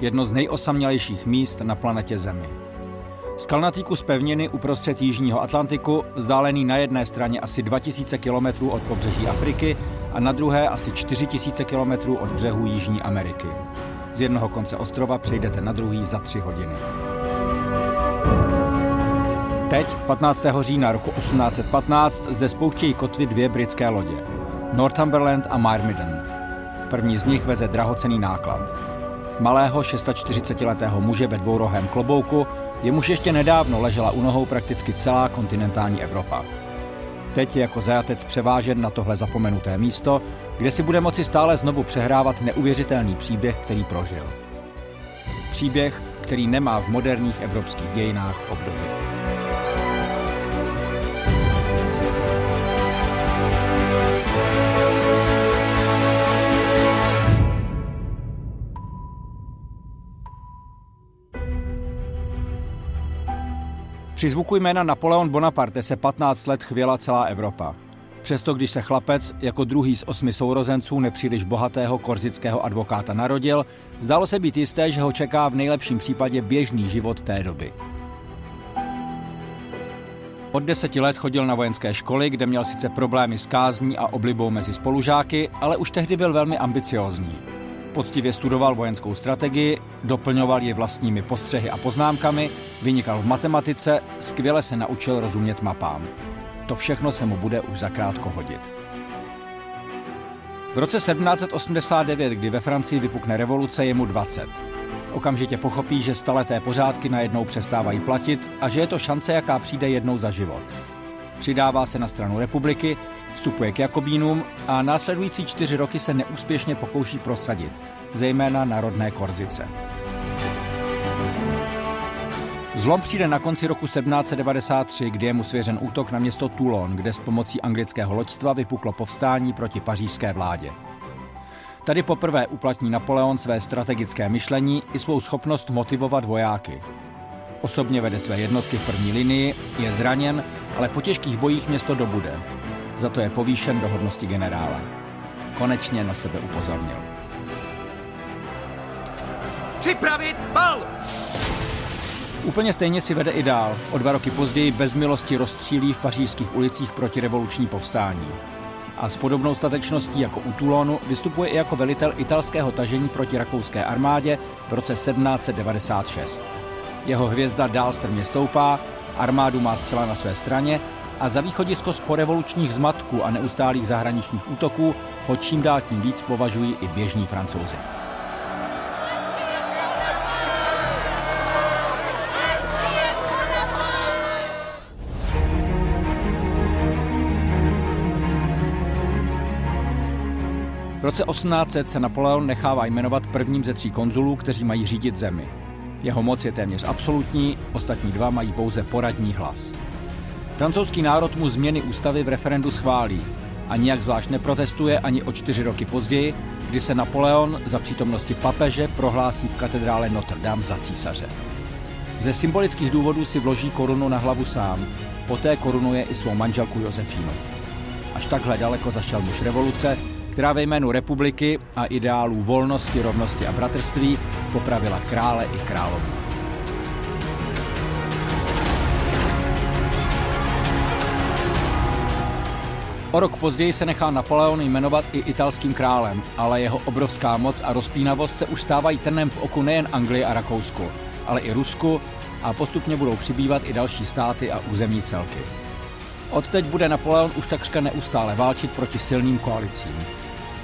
Jedno z nejosamělejších míst na planetě Zemi. Skalnatý kus pevniny uprostřed Jižního Atlantiku, vzdálený na jedné straně asi 2000 km od pobřeží Afriky a na druhé asi 4000 km od břehu Jižní Ameriky. Z jednoho konce ostrova přejdete na druhý za tři hodiny. Teď, 15. října roku 1815, zde spouštějí kotvy dvě britské lodě. Northumberland a Myrmidon. První z nich veze drahocený náklad. Malého 640-letého muže ve dvourohém klobouku, jemuž ještě nedávno ležela u nohou prakticky celá kontinentální Evropa. Teď je jako zajatec převážen na tohle zapomenuté místo, kde si bude moci stále znovu přehrávat neuvěřitelný příběh, který prožil. Příběh, který nemá v moderních evropských dějinách obdoby. Při zvuku jména Napoleon Bonaparte se 15 let chvěla celá Evropa. Přesto, když se chlapec jako druhý z osmi sourozenců nepříliš bohatého korzického advokáta narodil, zdálo se být jisté, že ho čeká v nejlepším případě běžný život té doby. Od deseti let chodil na vojenské školy, kde měl sice problémy s kázní a oblibou mezi spolužáky, ale už tehdy byl velmi ambiciózní. Poctivě studoval vojenskou strategii, doplňoval ji vlastními postřehy a poznámkami, vynikal v matematice, skvěle se naučil rozumět mapám. To všechno se mu bude už zakrátko hodit. V roce 1789, kdy ve Francii vypukne revoluce, je mu 20. Okamžitě pochopí, že staleté pořádky najednou přestávají platit a že je to šance, jaká přijde jednou za život. Přidává se na stranu republiky, vstupuje k Jakobínům a následující čtyři roky se neúspěšně pokouší prosadit, zejména na rodné Korzice. Zlom přijde na konci roku 1793, kdy je mu svěřen útok na město Toulon, kde s pomocí anglického loďstva vypuklo povstání proti pařížské vládě. Tady poprvé uplatní Napoleon své strategické myšlení i svou schopnost motivovat vojáky. Osobně vede své jednotky v první linii, je zraněn, ale po těžkých bojích město dobude. Za to je povýšen do hodnosti generála. Konečně na sebe upozornil. Připravit bal! Úplně stejně si vede i dál. O dva roky později bez milosti rozstřílí v pařížských ulicích protirevoluční povstání. A s podobnou statečností jako u Toulonu vystupuje i jako velitel italského tažení proti rakouské armádě v roce 1796. Jeho hvězda dál strmě stoupá, armádu má zcela na své straně a za východisko z porevolučních zmatků a neustálých zahraničních útoků ho čím dál tím víc považují i běžní francouzi. V roce 1800 se Napoleon nechává jmenovat prvním ze tří konzulů, kteří mají řídit zemi. Jeho moc je téměř absolutní, ostatní dva mají pouze poradní hlas. Francouzský národ mu změny ústavy v referendu schválí a nijak zvlášť neprotestuje ani o čtyři roky později, kdy se Napoleon za přítomnosti papeže prohlásí v katedrále Notre Dame za císaře. Ze symbolických důvodů si vloží korunu na hlavu sám, poté korunuje i svou manželku Josefínu. Až takhle daleko zašel muž revoluce, která ve jménu republiky a ideálů volnosti, rovnosti a bratrství popravila krále i královnu. O rok později se nechá Napoleon jmenovat i italským králem, ale jeho obrovská moc a rozpínavost se už stávají trnem v oku nejen Anglii a Rakousku, ale i Rusku a postupně budou přibývat i další státy a územní celky. Odteď bude Napoleon už takřka neustále válčit proti silným koalicím,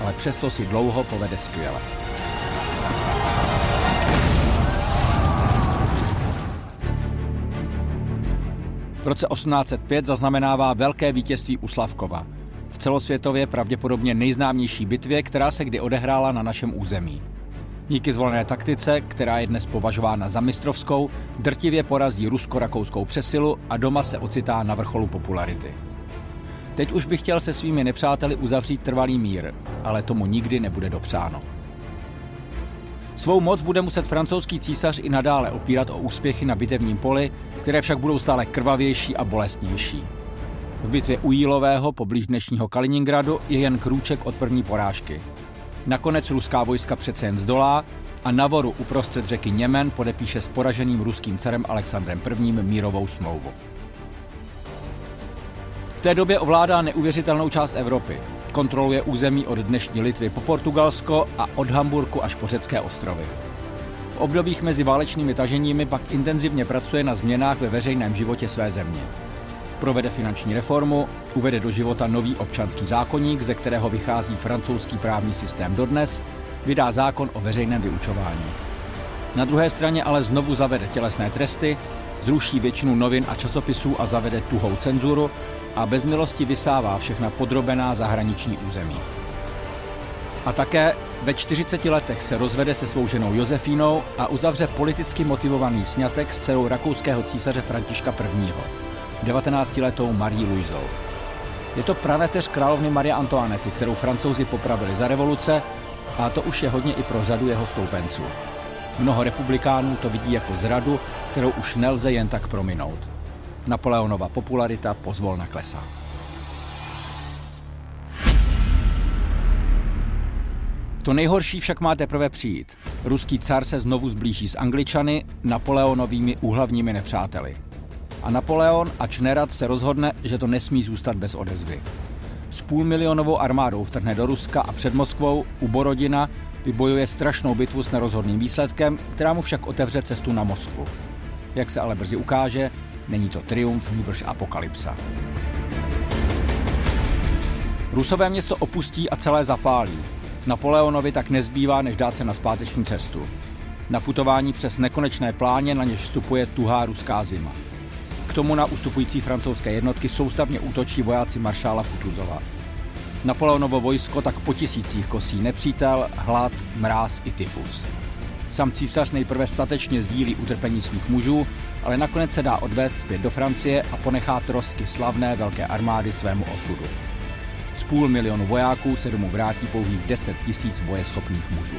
ale přesto si dlouho povede skvěle. V roce 1805 zaznamenává velké vítězství u Slavkova, v celosvětově pravděpodobně nejznámější bitvě, která se kdy odehrála na našem území. Díky zvolené taktice, která je dnes považována za mistrovskou, drtivě porazí rusko-rakouskou přesilu a doma se ocitá na vrcholu popularity. Teď už bych chtěl se svými nepřáteli uzavřít trvalý mír, ale tomu nikdy nebude dopřáno. Svou moc bude muset francouzský císař i nadále opírat o úspěchy na bitevním poli, které však budou stále krvavější a bolestnější. V bitvě u Jílového poblíž dnešního Kaliningradu je jen krůček od první porážky. Nakonec ruská vojska přece jen zdolá a na voru uprostřed řeky Němen podepíše s poraženým ruským carem Alexandrem I. mírovou smlouvu. Té době ovládá neuvěřitelnou část Evropy. Kontroluje území od dnešní Litvy po Portugalsko a od Hamburku až po řecké ostrovy. V obdobích mezi válečnými taženími pak intenzivně pracuje na změnách ve veřejném životě své země. Provede finanční reformu, uvede do života nový občanský zákonník, ze kterého vychází francouzský právní systém dodnes, vydá zákon o veřejném vyučování. Na druhé straně ale znovu zavede tělesné tresty, zruší většinu novin a časopisů a zavede tuhou cenzuru a bez milosti vysává všechna podrobená zahraniční území. A také ve 40 letech se rozvede se svou ženou Josefínou a uzavře politicky motivovaný sňatek s dcerou rakouského císaře Františka I. 19-letou Marie Louisou. Je to praneteř královny Marie Antoinety, kterou francouzi popravili za revoluce a to už je hodně i pro řadu jeho stoupenců. Mnoho republikánů to vidí jako zradu, kterou už nelze jen tak prominout. Napoleonova popularita pozvolna klesá. To nejhorší však má teprve přijít. Ruský car se znovu zblíží s Angličany, Napoleonovými úhlavními nepřáteli. A Napoleon, ač nerad, se rozhodne, že to nesmí zůstat bez odezvy. S půlmilionovou armádou vtrhne do Ruska a před Moskvou u Borodina vybojuje strašnou bitvu s nerozhodným výsledkem, která mu však otevře cestu na Moskvu. Jak se ale brzy ukáže, není to triumf, nýbrž apokalypsa. Rusové město opustí a celé zapálí. Napoleonovi tak nezbývá, než dát se na zpáteční cestu. Na putování přes nekonečné pláně na něž vstupuje tuhá ruská zima. K tomu na ustupující francouzské jednotky soustavně útočí vojáci maršála Kutuzova. Napoleonovo vojsko tak po tisících kosí nepřítel, hlad, mráz i tyfus. Sam císař nejprve statečně sdílí utrpení svých mužů, ale nakonec se dá odvést zpět do Francie a ponechá trosky slavné velké armády svému osudu. Z půl milionu vojáků se domů vrátí pouhých 10 tisíc bojeschopných mužů.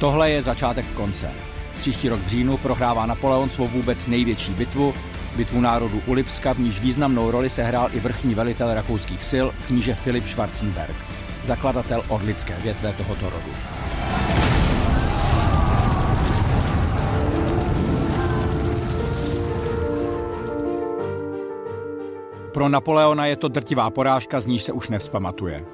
Tohle je začátek konce. Příští rok v říjnu prohrává Napoleon svou vůbec největší bitvu, bitvu národu u Lipska, v níž významnou roli sehrál i vrchní velitel rakouských sil, kníže Filip Schwarzenberg, zakladatel orlické větve tohoto rodu. Pro Napoleona je to drtivá porážka, z níž se už nevzpamatuje.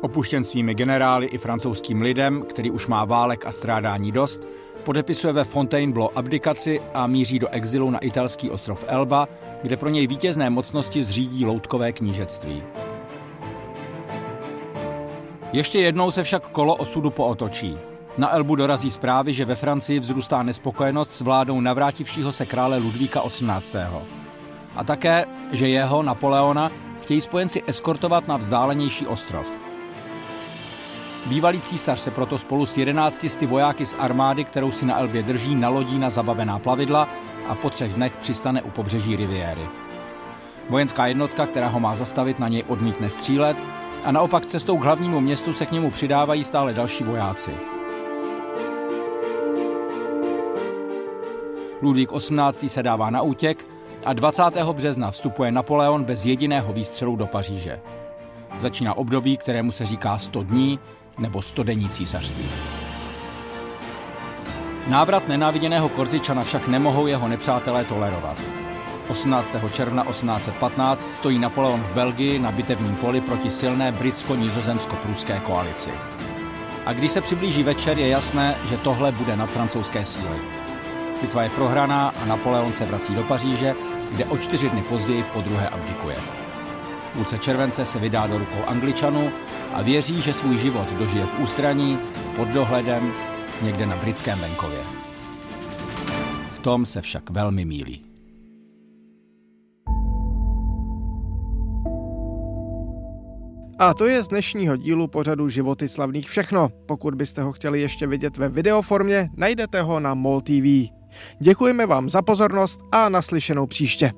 Opuštěn svými generály i francouzským lidem, který už má válek a strádání dost, podepisuje ve Fontainebleau abdikaci a míří do exilu na italský ostrov Elba, kde pro něj vítězné mocnosti zřídí loutkové knížectví. Ještě jednou se však kolo osudu pootočí. Na Elbu dorazí zprávy, že ve Francii vzrůstá nespokojenost s vládou navrátivšího se krále Ludvíka XVIII. A také, že jeho, Napoleona, chtějí spojenci eskortovat na vzdálenější ostrov. Bývalý císař se proto spolu s 11 vojáky z armády, kterou si na Elbě drží, nalodí na zabavená plavidla a po třech dnech přistane u pobřeží Riviéry. Vojenská jednotka, která ho má zastavit, na něj odmítne střílet a naopak cestou k hlavnímu městu se k němu přidávají stále další vojáci. Ludvík XVIII. se dává na útěk a 20. března vstupuje Napoleon bez jediného výstřelu do Paříže. Začíná období, kterému se říká 100 dní nebo 100 denní císařství. Návrat nenáviděného Korzičana však nemohou jeho nepřátelé tolerovat. 18. června 1815 stojí Napoleon v Belgii na bitevním poli proti silné britsko-nizozemsko-pruské koalici. A když se přiblíží večer, je jasné, že tohle bude nad francouzské síly. Bitva je prohraná a Napoleon se vrací do Paříže, kde o čtyři dny později po druhé abdikuje. V půlce července se vydá do rukou Angličanů a věří, že svůj život dožije v ústraní, pod dohledem, někde na britském venkově. V tom se však velmi mílí. A to je z dnešního dílu pořadu Životy slavných všechno. Pokud byste ho chtěli ještě vidět ve videoformě, najdete ho na MOL TV. Děkujeme vám za pozornost a naslyšenou příště.